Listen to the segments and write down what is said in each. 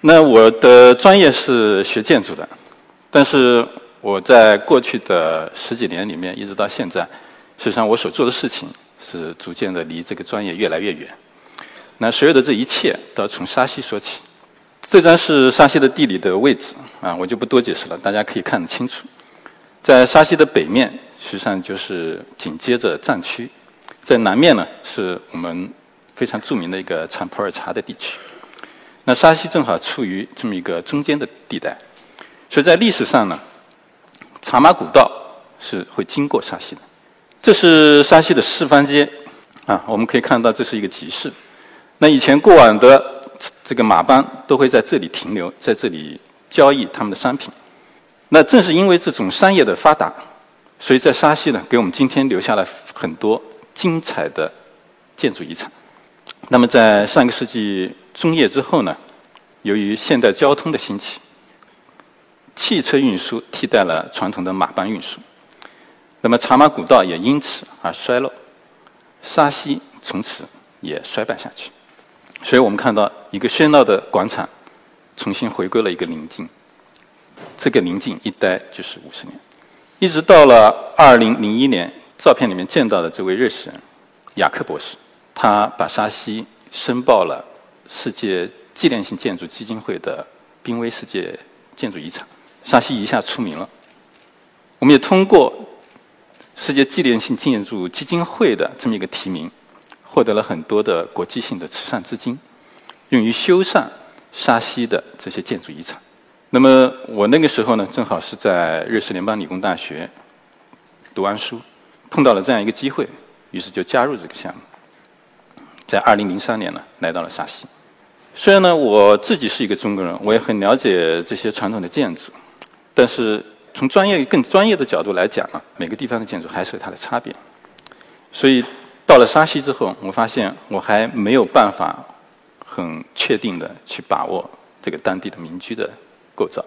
那我的专业是学建筑的，但是我在过去的十几年里面，一直到现在，实际上我所做的事情是逐渐的离这个专业越来越远。那所有的这一切都要从沙溪说起。这张是沙溪的地理的位置啊，我就不多解释了，大家可以看得清楚。在沙溪的北面，实际上就是紧接着藏区；在南面呢，是我们非常著名的一个产普洱茶的地区。那沙溪正好处于这么一个中间的地带，所以在历史上呢，茶马古道是会经过沙溪的。这是沙溪的四方街啊，我们可以看到这是一个集市。那以前过往的这个马帮都会在这里停留，在这里交易他们的商品。那正是因为这种商业的发达，所以在沙溪呢，给我们今天留下了很多精彩的建筑遗产。那么在上个世纪。中叶之后呢，由于现代交通的兴起，汽车运输替代了传统的马帮运输，那么茶马古道也因此而衰落，沙溪从此也衰败下去。所以我们看到一个喧闹的广场，重新回归了一个宁静。这个宁静一待就是五十年，一直到了二零零一年，照片里面见到的这位瑞士人雅克博士，他把沙溪申报了。世界纪念性建筑基金会的濒危世界建筑遗产，沙溪一下出名了。我们也通过世界纪念性建筑基金会的这么一个提名，获得了很多的国际性的慈善资金，用于修缮沙溪的这些建筑遗产。那么我那个时候呢，正好是在瑞士联邦理工大学读完书，碰到了这样一个机会，于是就加入这个项目。在二零零三年呢，来到了沙溪。虽然呢，我自己是一个中国人，我也很了解这些传统的建筑，但是从专业更专业的角度来讲啊，每个地方的建筑还是有它的差别。所以到了沙溪之后，我发现我还没有办法很确定的去把握这个当地的民居的构造。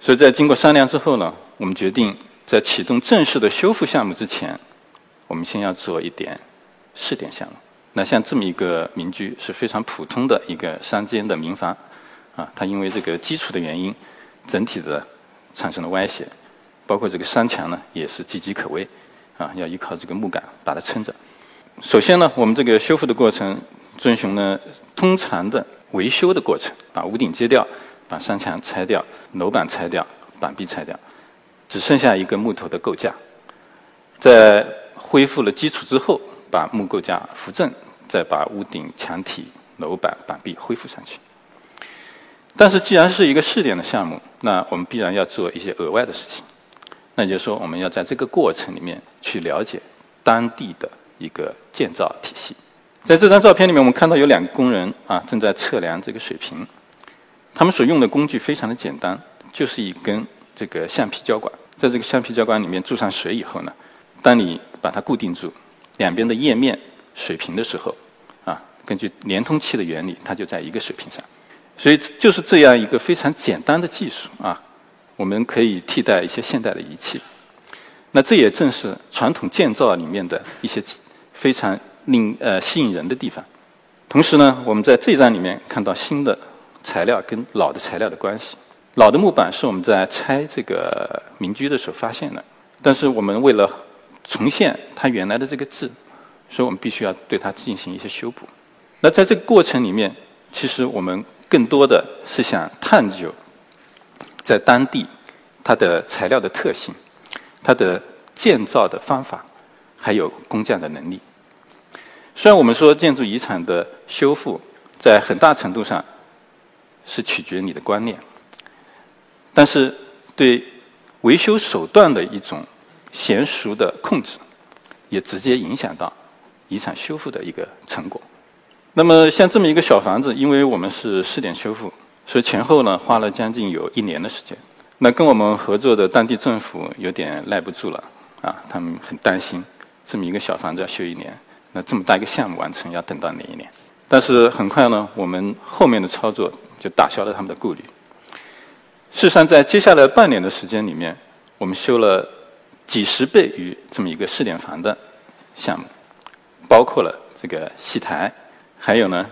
所以在经过商量之后呢，我们决定在启动正式的修复项目之前，我们先要做一点试点项目。那像这么一个民居是非常普通的一个山间的民房，啊，它因为这个基础的原因，整体的产生了歪斜，包括这个山墙呢也是岌岌可危，啊，要依靠这个木杆把它撑着。首先呢，我们这个修复的过程遵循了通常的维修的过程，把屋顶揭掉，把山墙拆掉，楼板拆掉，板壁拆掉，只剩下一个木头的构架。在恢复了基础之后，把木构架扶正。再把屋顶、墙体、楼板、板壁恢复上去。但是，既然是一个试点的项目，那我们必然要做一些额外的事情。那也就是说，我们要在这个过程里面去了解当地的一个建造体系。在这张照片里面，我们看到有两个工人啊，正在测量这个水平。他们所用的工具非常的简单，就是一根这个橡皮胶管。在这个橡皮胶管里面注上水以后呢，当你把它固定住，两边的页面。水平的时候，啊，根据连通器的原理，它就在一个水平上，所以就是这样一个非常简单的技术啊，我们可以替代一些现代的仪器。那这也正是传统建造里面的一些非常令呃吸引人的地方。同时呢，我们在这张里面看到新的材料跟老的材料的关系。老的木板是我们在拆这个民居的时候发现的，但是我们为了重现它原来的这个字。所以我们必须要对它进行一些修补。那在这个过程里面，其实我们更多的是想探究在当地它的材料的特性、它的建造的方法，还有工匠的能力。虽然我们说建筑遗产的修复在很大程度上是取决于你的观念，但是对维修手段的一种娴熟的控制，也直接影响到。遗产修复的一个成果。那么像这么一个小房子，因为我们是试点修复，所以前后呢花了将近有一年的时间。那跟我们合作的当地政府有点耐不住了，啊，他们很担心这么一个小房子要修一年，那这么大一个项目完成要等到哪一年？但是很快呢，我们后面的操作就打消了他们的顾虑。事实上，在接下来半年的时间里面，我们修了几十倍于这么一个试点房的项目。包括了这个戏台，还有呢，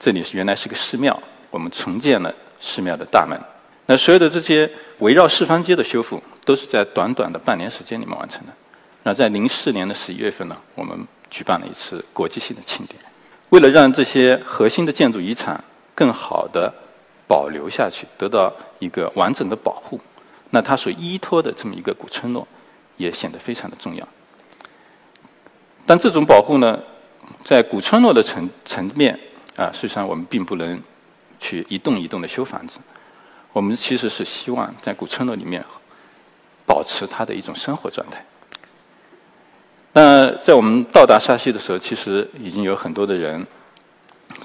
这里是原来是个寺庙，我们重建了寺庙的大门。那所有的这些围绕四方街的修复，都是在短短的半年时间里面完成的。那在零四年的十一月份呢，我们举办了一次国际性的庆典，为了让这些核心的建筑遗产更好的保留下去，得到一个完整的保护，那它所依托的这么一个古村落，也显得非常的重要。但这种保护呢，在古村落的层层面。啊，实际上我们并不能去一栋一栋的修房子，我们其实是希望在古村落里面保持它的一种生活状态。那在我们到达沙溪的时候，其实已经有很多的人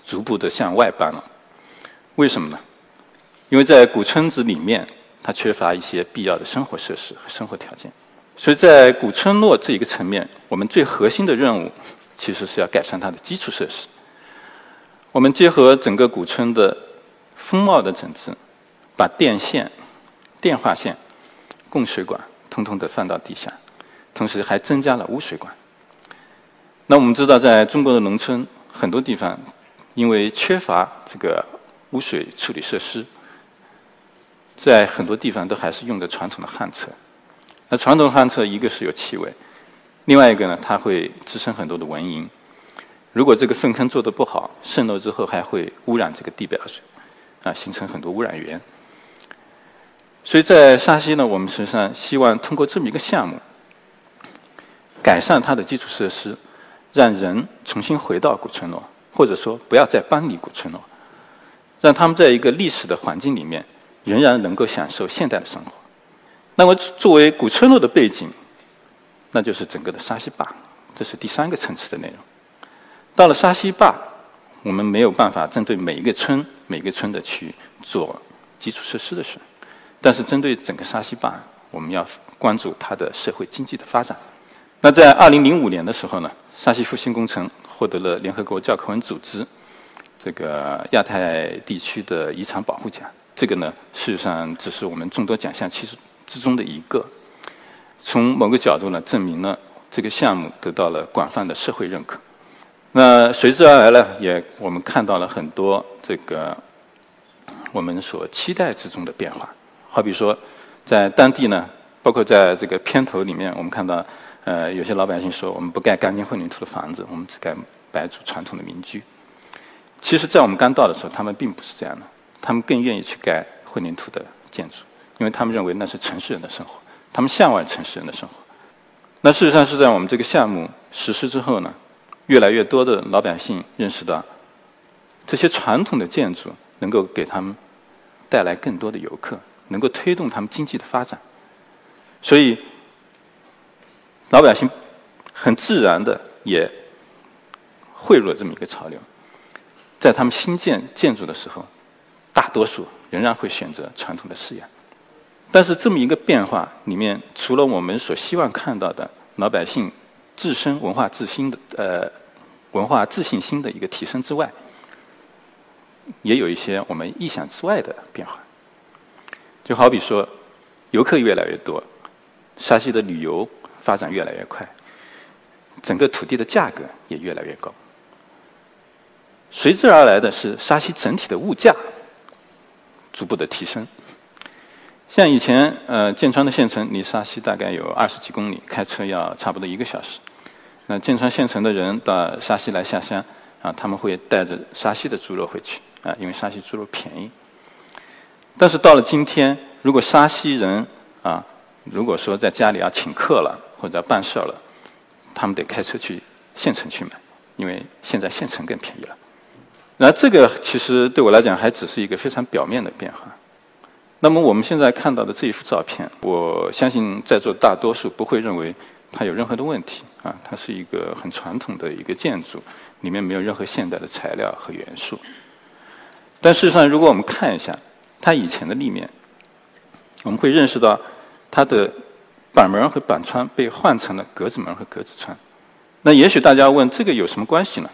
逐步的向外搬了。为什么呢？因为在古村子里面，它缺乏一些必要的生活设施和生活条件。所以在古村落这一个层面，我们最核心的任务其实是要改善它的基础设施。我们结合整个古村的风貌的整治，把电线、电话线、供水管通通的放到地下，同时还增加了污水管。那我们知道，在中国的农村很多地方，因为缺乏这个污水处理设施，在很多地方都还是用的传统的旱厕。那传统旱厕一个是有气味，另外一个呢，它会滋生很多的蚊蝇。如果这个粪坑做得不好，渗漏之后还会污染这个地表水，啊，形成很多污染源。所以在沙溪呢，我们实际上希望通过这么一个项目，改善它的基础设施，让人重新回到古村落，或者说不要再搬离古村落，让他们在一个历史的环境里面，仍然能够享受现代的生活。那么作为古村落的背景，那就是整个的沙溪坝，这是第三个层次的内容。到了沙溪坝，我们没有办法针对每一个村、每个村的去做基础设施的事，但是针对整个沙溪坝，我们要关注它的社会经济的发展。那在二零零五年的时候呢，沙溪复兴工程获得了联合国教科文组织这个亚太地区的遗产保护奖。这个呢，事实上只是我们众多奖项其实之中的一个。从某个角度呢，证明了这个项目得到了广泛的社会认可。那随之而来呢，也我们看到了很多这个我们所期待之中的变化。好比说，在当地呢，包括在这个片头里面，我们看到，呃，有些老百姓说，我们不盖钢筋混凝土的房子，我们只盖白族传统的民居。其实，在我们刚到的时候，他们并不是这样的，他们更愿意去盖混凝土的建筑，因为他们认为那是城市人的生活，他们向往城市人的生活。那事实上是在我们这个项目实施之后呢？越来越多的老百姓认识到，这些传统的建筑能够给他们带来更多的游客，能够推动他们经济的发展，所以老百姓很自然的也汇入了这么一个潮流，在他们新建建筑的时候，大多数仍然会选择传统的式样。但是这么一个变化里面，除了我们所希望看到的老百姓。自身文化自信的呃文化自信心的一个提升之外，也有一些我们意想之外的变化。就好比说，游客越来越多，沙溪的旅游发展越来越快，整个土地的价格也越来越高。随之而来的是沙溪整体的物价逐步的提升。像以前，呃，建川的县城离沙溪大概有二十几公里，开车要差不多一个小时。那建川县城的人到沙溪来下乡，啊，他们会带着沙溪的猪肉回去，啊，因为沙溪猪肉便宜。但是到了今天，如果沙溪人啊，如果说在家里要请客了或者要办事儿了，他们得开车去县城去买，因为现在县城更便宜了。那这个其实对我来讲还只是一个非常表面的变化。那么我们现在看到的这一幅照片，我相信在座大多数不会认为它有任何的问题啊，它是一个很传统的一个建筑，里面没有任何现代的材料和元素。但事实上，如果我们看一下它以前的立面，我们会认识到它的板门和板窗被换成了格子门和格子窗。那也许大家问这个有什么关系呢？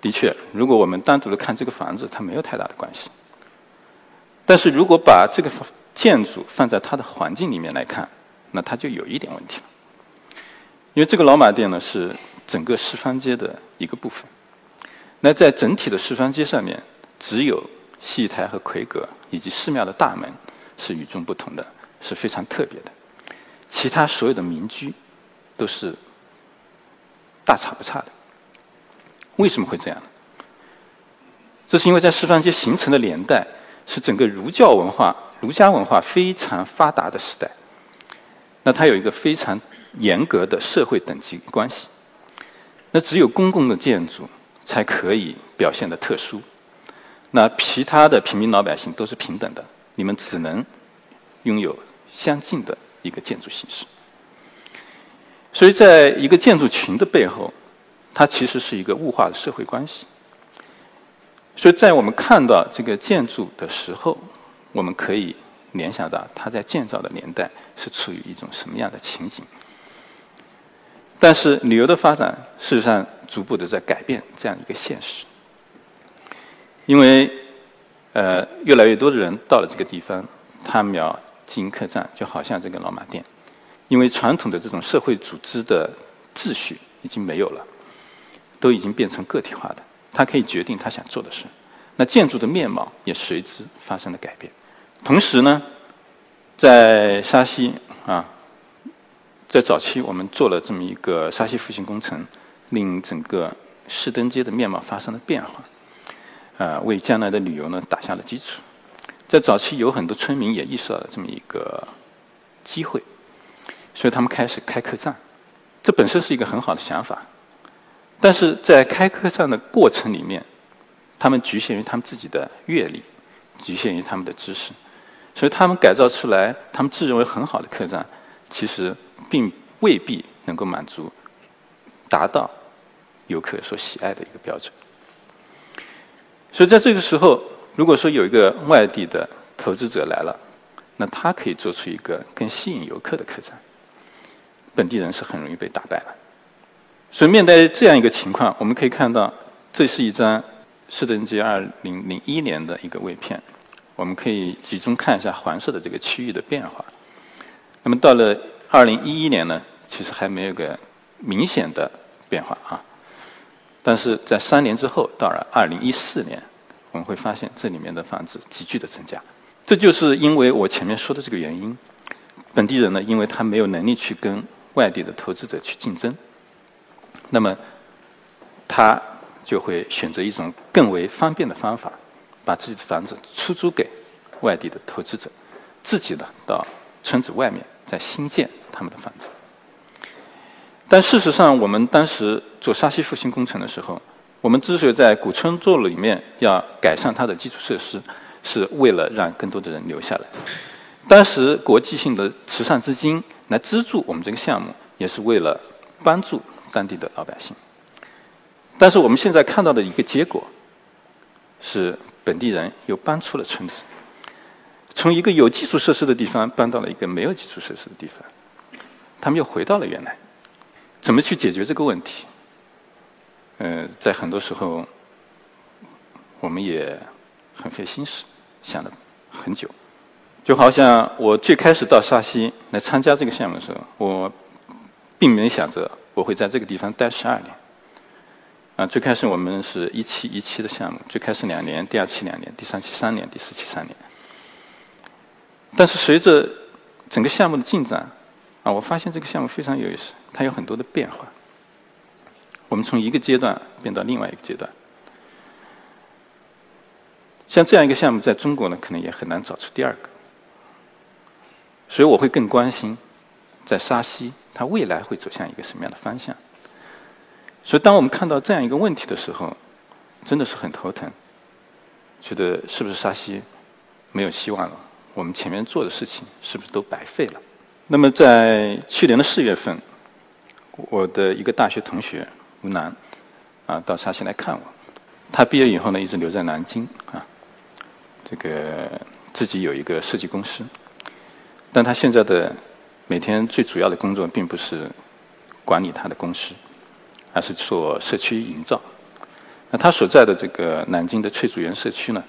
的确，如果我们单独的看这个房子，它没有太大的关系。但是如果把这个建筑放在它的环境里面来看，那它就有一点问题了。因为这个老马店呢是整个四方街的一个部分，那在整体的四方街上面，只有戏台和魁阁以及寺庙的大门是与众不同的，是非常特别的。其他所有的民居都是大差不差的。为什么会这样呢？这是因为在四方街形成的年代是整个儒教文化、儒家文化非常发达的时代。那它有一个非常严格的社会等级关系。那只有公共的建筑才可以表现的特殊。那其他的平民老百姓都是平等的，你们只能拥有相近的一个建筑形式。所以，在一个建筑群的背后，它其实是一个物化的社会关系。所以在我们看到这个建筑的时候，我们可以联想到它在建造的年代是处于一种什么样的情景。但是旅游的发展，事实上逐步的在改变这样一个现实。因为，呃，越来越多的人到了这个地方，他们要经营客栈，就好像这个老马店。因为传统的这种社会组织的秩序已经没有了，都已经变成个体化的，他可以决定他想做的事。那建筑的面貌也随之发生了改变。同时呢，在沙溪啊。在早期，我们做了这么一个沙溪复兴工程，令整个市登街的面貌发生了变化，啊，为将来的旅游呢打下了基础。在早期，有很多村民也意识到了这么一个机会，所以他们开始开客栈。这本身是一个很好的想法，但是在开客栈的过程里面，他们局限于他们自己的阅历，局限于他们的知识，所以他们改造出来，他们自认为很好的客栈，其实。并未必能够满足、达到游客所喜爱的一个标准。所以在这个时候，如果说有一个外地的投资者来了，那他可以做出一个更吸引游客的客栈，本地人是很容易被打败了。所以面对这样一个情况，我们可以看到，这是一张市登街二零零一年的一个位片，我们可以集中看一下黄色的这个区域的变化。那么到了。二零一一年呢，其实还没有个明显的变化啊，但是在三年之后，到了二零一四年，我们会发现这里面的房子急剧的增加。这就是因为我前面说的这个原因，本地人呢，因为他没有能力去跟外地的投资者去竞争，那么他就会选择一种更为方便的方法，把自己的房子出租给外地的投资者，自己呢到村子外面再新建。他们的房子，但事实上，我们当时做沙溪复兴工程的时候，我们之所以在古村落里面要改善它的基础设施，是为了让更多的人留下来。当时国际性的慈善资金来资助我们这个项目，也是为了帮助当地的老百姓。但是我们现在看到的一个结果，是本地人又搬出了村子，从一个有基础设施的地方搬到了一个没有基础设施的地方。他们又回到了原来，怎么去解决这个问题？呃，在很多时候，我们也很费心思，想了很久。就好像我最开始到沙溪来参加这个项目的时候，我并没想着我会在这个地方待十二年。啊，最开始我们是一期一期的项目，最开始两年，第二期两年，第三期三年，第四期三年。但是随着整个项目的进展，啊，我发现这个项目非常有意思，它有很多的变化。我们从一个阶段变到另外一个阶段，像这样一个项目，在中国呢，可能也很难找出第二个。所以我会更关心，在沙溪，它未来会走向一个什么样的方向。所以，当我们看到这样一个问题的时候，真的是很头疼，觉得是不是沙溪没有希望了？我们前面做的事情是不是都白费了？那么在去年的四月份，我的一个大学同学吴楠啊到沙溪来看我。他毕业以后呢，一直留在南京啊，这个自己有一个设计公司。但他现在的每天最主要的工作，并不是管理他的公司，而是做社区营造。那他所在的这个南京的翠竹园社区呢，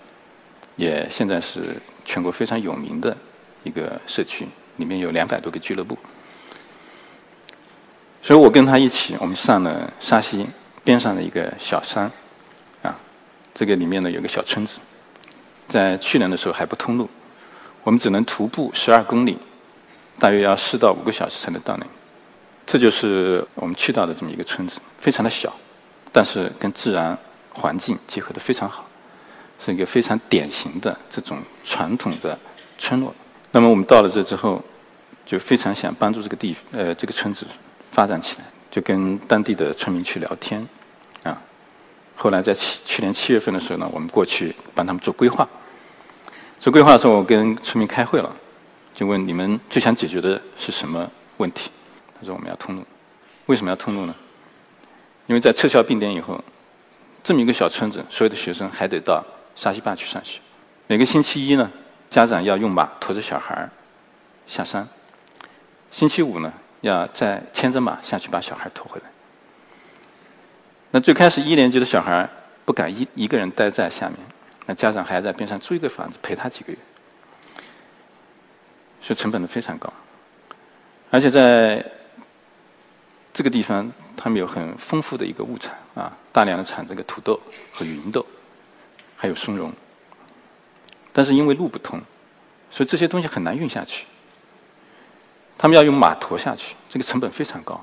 也现在是全国非常有名的一个社区。里面有两百多个俱乐部，所以我跟他一起，我们上了沙溪边上的一个小山，啊，这个里面呢有个小村子，在去年的时候还不通路，我们只能徒步十二公里，大约要四到五个小时才能到那。这就是我们去到的这么一个村子，非常的小，但是跟自然环境结合的非常好，是一个非常典型的这种传统的村落。那么我们到了这之后，就非常想帮助这个地呃这个村子发展起来，就跟当地的村民去聊天，啊，后来在去去年七月份的时候呢，我们过去帮他们做规划。做规划的时候，我跟村民开会了，就问你们最想解决的是什么问题？他说：“我们要通路，为什么要通路呢？因为在撤销并点以后，这么一个小村子，所有的学生还得到沙溪坝去上学。每个星期一呢，家长要用马驮着小孩儿下山；星期五呢，要再牵着马下去把小孩驮回来。那最开始一年级的小孩不敢一一个人待在下面，那家长还要在边上租一个房子陪他几个月，所以成本都非常高，而且在。”这个地方，他们有很丰富的一个物产啊，大量的产这个土豆和芸豆，还有松茸。但是因为路不通，所以这些东西很难运下去。他们要用马驮下去，这个成本非常高。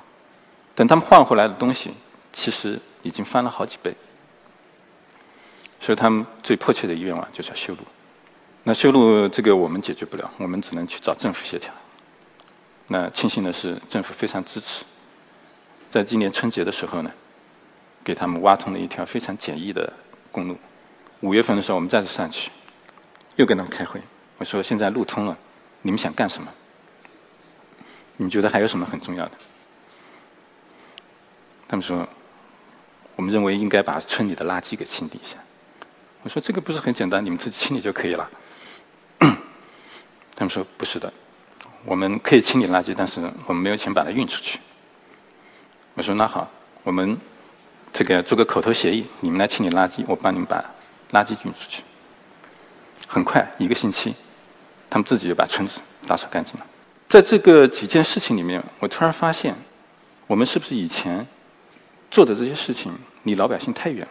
等他们换回来的东西，其实已经翻了好几倍。所以他们最迫切的愿望就是要修路。那修路这个我们解决不了，我们只能去找政府协调。那庆幸的是，政府非常支持。在今年春节的时候呢，给他们挖通了一条非常简易的公路。五月份的时候，我们再次上去，又跟他们开会。我说：“现在路通了，你们想干什么？你觉得还有什么很重要的？”他们说：“我们认为应该把村里的垃圾给清理一下。”我说：“这个不是很简单，你们自己清理就可以了。”他们说：“不是的，我们可以清理垃圾，但是我们没有钱把它运出去。”我说那好，我们这个做个口头协议，你们来清理垃圾，我帮你们把垃圾运出去。很快一个星期，他们自己就把村子打扫干净了。在这个几件事情里面，我突然发现，我们是不是以前做的这些事情离老百姓太远了？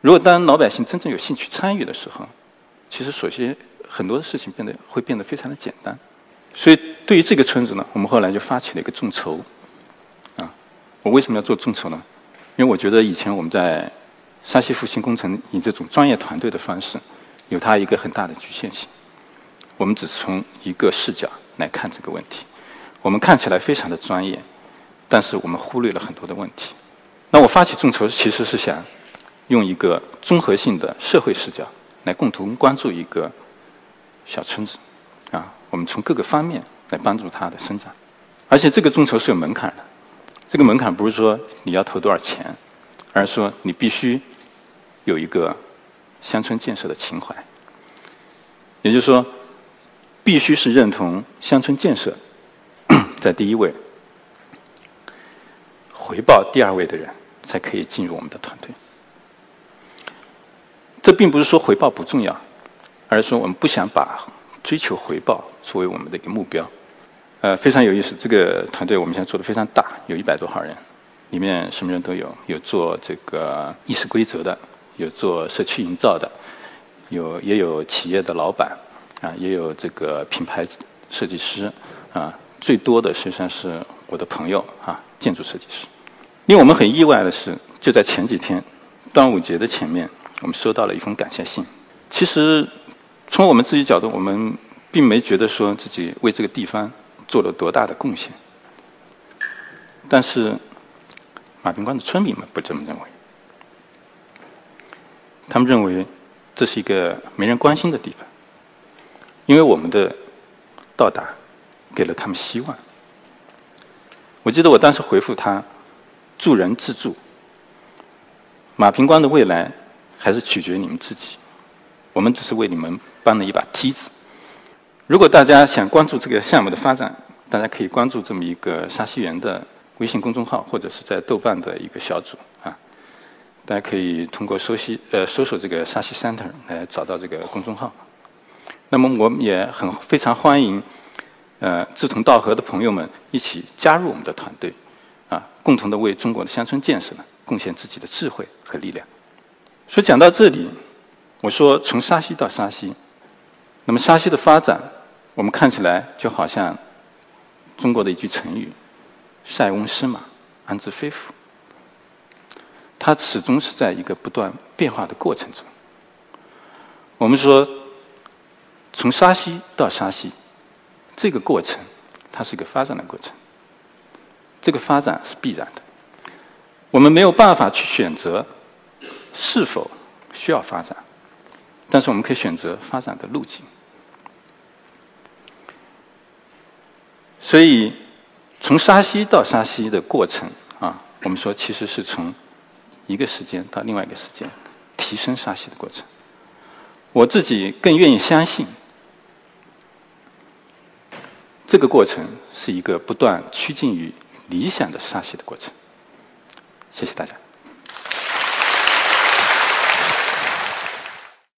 如果当老百姓真正有兴趣参与的时候，其实首先很多的事情变得会变得非常的简单。所以对于这个村子呢，我们后来就发起了一个众筹。啊我为什么要做众筹呢？因为我觉得以前我们在山西复兴工程以这种专业团队的方式，有它一个很大的局限性。我们只是从一个视角来看这个问题，我们看起来非常的专业，但是我们忽略了很多的问题。那我发起众筹其实是想用一个综合性的社会视角来共同关注一个小村子，啊，我们从各个方面来帮助它的生长，而且这个众筹是有门槛的。这个门槛不是说你要投多少钱，而是说你必须有一个乡村建设的情怀。也就是说，必须是认同乡村建设 在第一位，回报第二位的人才可以进入我们的团队。这并不是说回报不重要，而是说我们不想把追求回报作为我们的一个目标。呃，非常有意思。这个团队我们现在做的非常大，有一百多号人，里面什么人都有，有做这个议事规则的，有做社区营造的，有也有企业的老板，啊，也有这个品牌设计师，啊，最多的实际上是我的朋友啊，建筑设计师。令我们很意外的是，就在前几天，端午节的前面，我们收到了一封感谢信。其实，从我们自己角度，我们并没觉得说自己为这个地方。做了多大的贡献？但是马平关的村民们不这么认为，他们认为这是一个没人关心的地方，因为我们的到达给了他们希望。我记得我当时回复他：“助人自助，马平关的未来还是取决于你们自己，我们只是为你们搬了一把梯子。”如果大家想关注这个项目的发展，大家可以关注这么一个沙溪园的微信公众号，或者是在豆瓣的一个小组啊。大家可以通过搜西呃搜索这个沙溪 Center 来找到这个公众号。那么我们也很非常欢迎呃志同道合的朋友们一起加入我们的团队啊，共同的为中国的乡村建设呢贡献自己的智慧和力量。所以讲到这里，我说从沙溪到沙溪，那么沙溪的发展，我们看起来就好像中国的一句成语“塞翁失马，安知非福”。它始终是在一个不断变化的过程中。我们说，从沙溪到沙溪，这个过程，它是一个发展的过程。这个发展是必然的，我们没有办法去选择是否需要发展，但是我们可以选择发展的路径。所以，从沙溪到沙溪的过程啊，我们说其实是从一个时间到另外一个时间提升沙溪的过程。我自己更愿意相信，这个过程是一个不断趋近于。理想的沙溪的过程。谢谢大家。